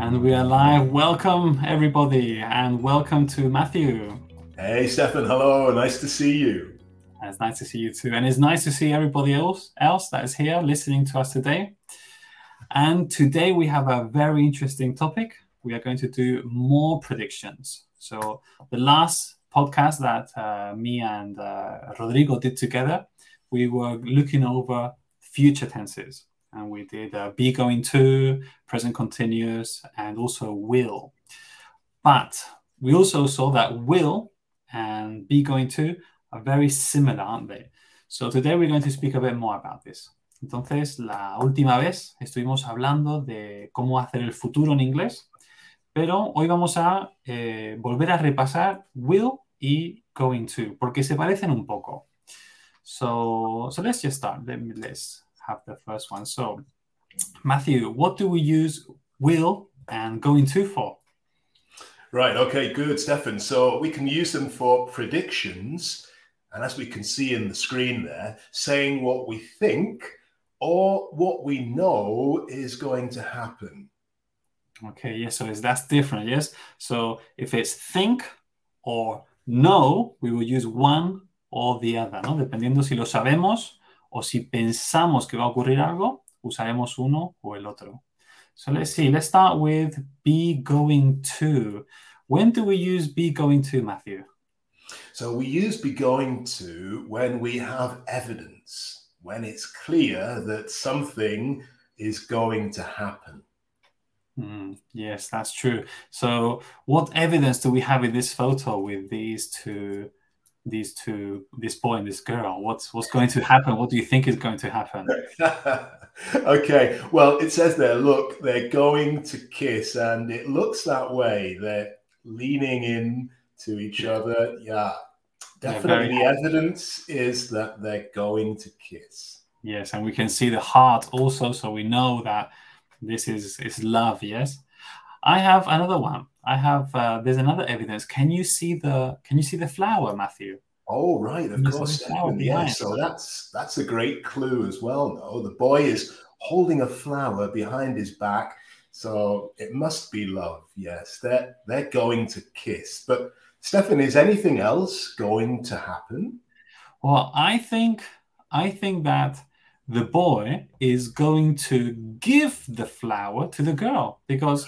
And we are live. Welcome, everybody, and welcome to Matthew. Hey, Stefan. Hello. Nice to see you. It's nice to see you too. And it's nice to see everybody else, else that is here listening to us today. And today we have a very interesting topic. We are going to do more predictions. So, the last podcast that uh, me and uh, Rodrigo did together, we were looking over future tenses and we did uh, be going to, present continuous, and also will. But we also saw that will and be going to are very similar, aren't they? So today we're going to speak a bit more about this. Entonces, la última vez estuvimos hablando de cómo hacer el futuro en inglés, pero hoy vamos a eh, volver a repasar will y going to, porque se parecen un poco. So, so let's just start. Let me, let's have the first one. So, Matthew, what do we use will and going to for? Right. Okay. Good, Stefan. So we can use them for predictions, and as we can see in the screen there, saying what we think or what we know is going to happen. Okay. Yes. So that's different. Yes. So if it's think or know, we will use one or the other, ¿no? Dependiendo si lo sabemos o si pensamos que va a ocurrir algo, usaremos uno o el otro. So let's see, let's start with be going to. When do we use be going to, Matthew? So we use be going to when we have evidence, when it's clear that something is going to happen. Mm, yes, that's true. So, what evidence do we have in this photo with these two these two, this boy and this girl? What's what's going to happen? What do you think is going to happen? okay, well, it says there, look, they're going to kiss, and it looks that way. They're leaning in to each other. Yeah, definitely. The evidence is that they're going to kiss. Yes, and we can see the heart also, so we know that this is is love. Yes. I have another one. I have uh, there's another evidence. Can you see the Can you see the flower, Matthew? Oh right, of course. Yeah, so that's that's a great clue as well. No, the boy is holding a flower behind his back, so it must be love. Yes, they're they're going to kiss. But Stefan, is anything else going to happen? Well, I think I think that the boy is going to give the flower to the girl because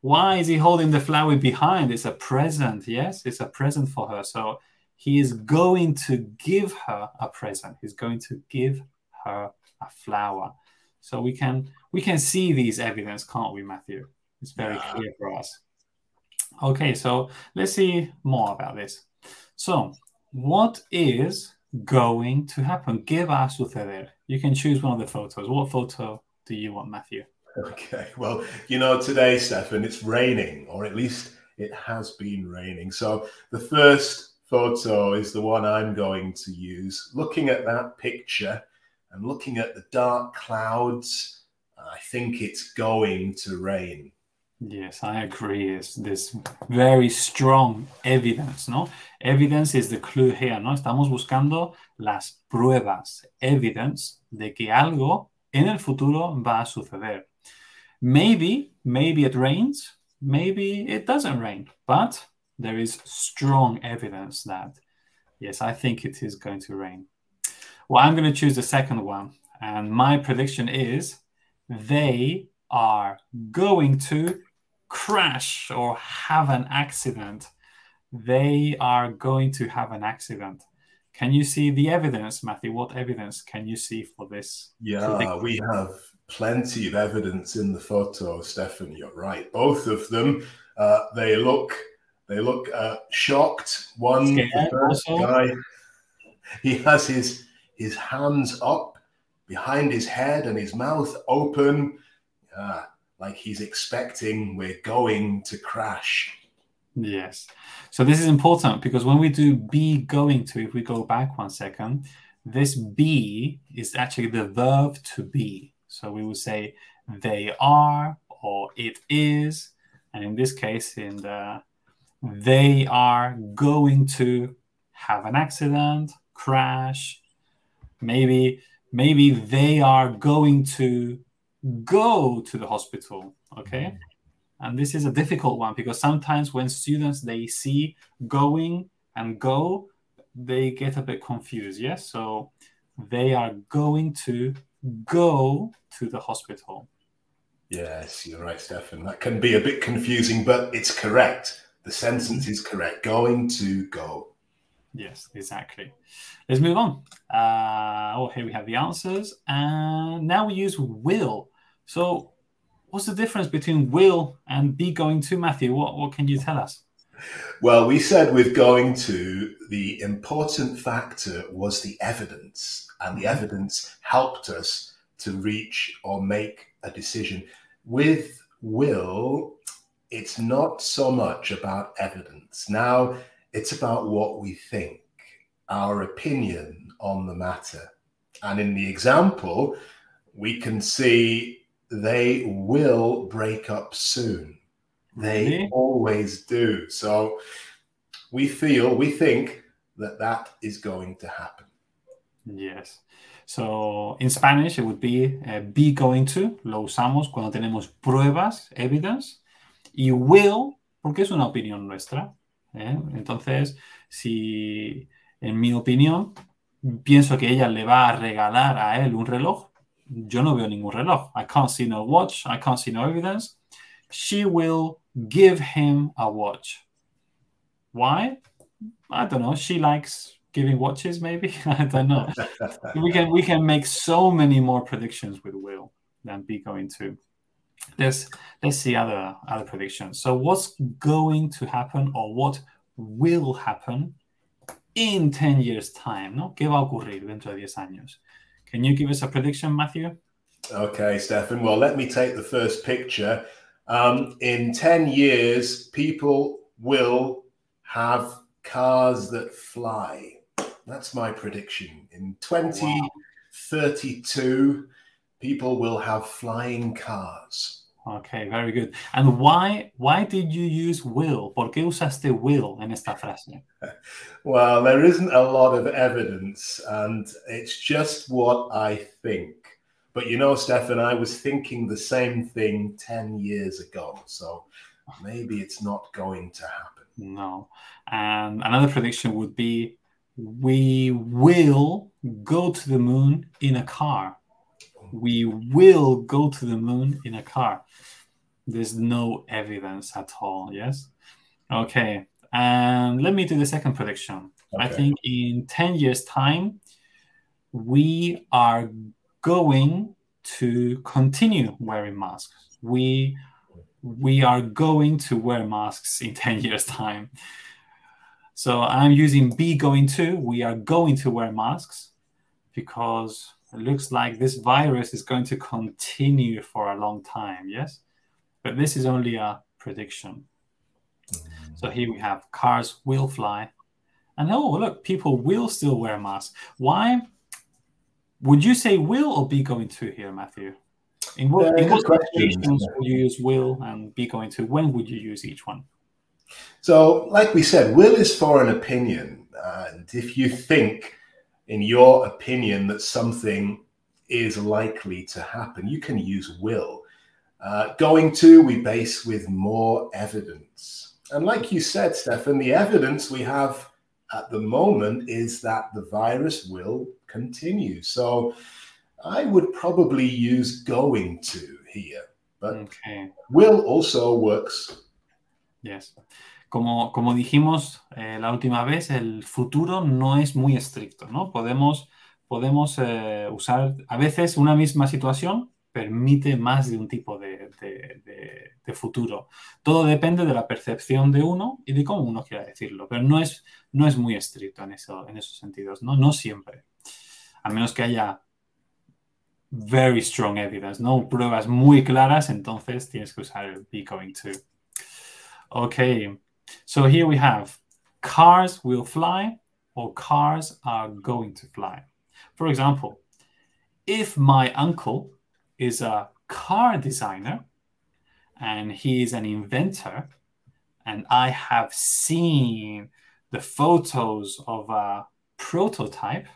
why is he holding the flower behind? It's a present. Yes, it's a present for her. So he is going to give her a present. He's going to give her a flower. So we can we can see these evidence, can't we, Matthew? It's very yeah. clear for us. Okay, so let's see more about this. So, what is going to happen? ¿Qué va a suceder? You can choose one of the photos. What photo do you want, Matthew? Okay. Well, you know, today, Stefan, it's raining, or at least it has been raining. So the first photo is the one I'm going to use. Looking at that picture and looking at the dark clouds, I think it's going to rain. Yes, I agree. It's this very strong evidence, ¿no? Evidence is the clue here, ¿no? Estamos buscando las pruebas, evidence de que algo en el futuro va a suceder. Maybe, maybe it rains, maybe it doesn't rain, but there is strong evidence that, yes, I think it is going to rain. Well, I'm going to choose the second one. And my prediction is they are going to crash or have an accident. They are going to have an accident. Can you see the evidence, Matthew? What evidence can you see for this? Yeah, prediction? we have plenty of evidence in the photo, Stefan. You're right. Both of them, uh, they look they look uh, shocked. One the first guy, he has his his hands up behind his head and his mouth open, uh, like he's expecting we're going to crash. Yes. So this is important because when we do be going to, if we go back one second, this be is actually the verb to be. So we would say they are or it is. And in this case, in the they are going to have an accident, crash. Maybe maybe they are going to go to the hospital. Okay. and this is a difficult one because sometimes when students they see going and go, they get a bit confused. Yes, so they are going to go to the hospital. Yes, you're right, Stefan. That can be a bit confusing, but it's correct. The sentence is correct. Going to go. Yes, exactly. Let's move on. Uh, oh, here we have the answers. And now we use will. So, what's the difference between will and be going to, Matthew? What, what can you tell us? Well, we said with going to, the important factor was the evidence, and the mm-hmm. evidence helped us to reach or make a decision. With will, it's not so much about evidence. Now, it's about what we think, our opinion on the matter. And in the example, we can see they will break up soon. They really? always do. So we feel, we think that that is going to happen. Yes. So in Spanish it would be uh, be going to, lo usamos cuando tenemos pruebas, evidence, y will, porque es una opinión nuestra. ¿eh? Entonces, si en mi opinión pienso que ella le va a regalar a él un reloj, yo no veo ningún reloj. I can't see no watch, I can't see no evidence. She will give him a watch. Why? I don't know. She likes giving watches, maybe. I don't know. we can we can make so many more predictions with will than be going to let's let's see other other predictions. So what's going to happen or what will happen in 10 years time, ¿no? ¿Qué va a ocurrir dentro de 10 años? Can you give us a prediction, Matthew? Okay, Stefan. Well, let me take the first picture. Um, in 10 years, people will have cars that fly. That's my prediction. In 2032, wow. people will have flying cars. Okay, very good. And why why did you use will? ¿Por qué usaste will en esta frase? Well, there isn't a lot of evidence, and it's just what I think. But you know, Stefan, I was thinking the same thing 10 years ago. So maybe it's not going to happen. No. And another prediction would be we will go to the moon in a car we will go to the moon in a car. There's no evidence at all. Yes. Okay. And let me do the second prediction. Okay. I think in 10 years' time, we are going to continue wearing masks. We we are going to wear masks in 10 years' time. So I'm using be going to. We are going to wear masks because it looks like this virus is going to continue for a long time, yes? But this is only a prediction. Mm-hmm. So here we have cars will fly. And oh, look, people will still wear masks. Why? Would you say will or be going to here, Matthew? In what, yeah, in what situations would you use will and be going to? When would you use each one? So, like we said, will is for an opinion. And if you think in your opinion that something is likely to happen, you can use will. Uh, going to, we base with more evidence. And like you said, Stefan, the evidence we have at the moment is that the virus will continue. So I would probably use going to here, but okay. will also works. Yes. Como, como dijimos eh, la última vez, el futuro no es muy estricto, ¿no? Podemos, podemos eh, usar, a veces una misma situación permite más de un tipo de, de, futuro. Todo depende de la percepción de uno y de cómo uno quiera decirlo, pero no es, no es muy estricto en, eso, en esos sentidos, ¿no? No siempre. A menos que haya very strong evidence, ¿no? Pruebas muy claras, entonces tienes que usar el be going to. Ok. So here we have cars will fly or cars are going to fly. For example, if my uncle is a car designer and he is an inventor, and I have seen the photos of a prototype,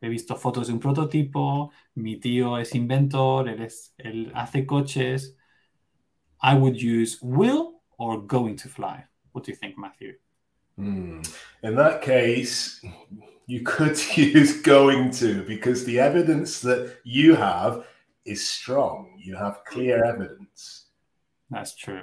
he visto fotos de un prototipo, mi tío es inventor, él, es, él hace coches, I would use will or going to fly. What do you think, Matthew? Hmm. In that case, you could use going to because the evidence that you have is strong. You have clear evidence. That's true.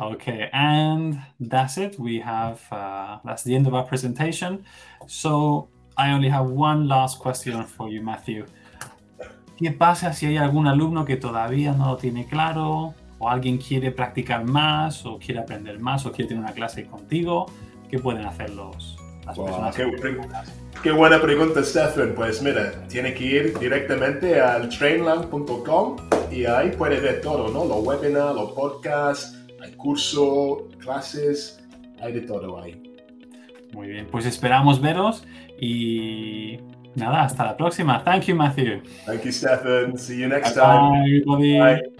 Okay, and that's it. We have uh, that's the end of our presentation. So I only have one last question for you, Matthew. ¿Qué pasa si hay algún alumno que todavía no lo tiene claro o alguien quiere practicar más o quiere aprender más o quiere tener una clase contigo? ¿Qué pueden hacer los, las personas? Qué, qué, buena pregunta, Stephen. Pues mira, tiene que ir directamente al trainlang.com y ahí puede ver todo, ¿no? Los webinars, los podcasts, el curso, clases, hay de todo ahí. Muy bien, pues esperamos veros y nada, hasta la próxima. Thank you, Matthew. Thank you, Stephen. See you next Bye time. Bye.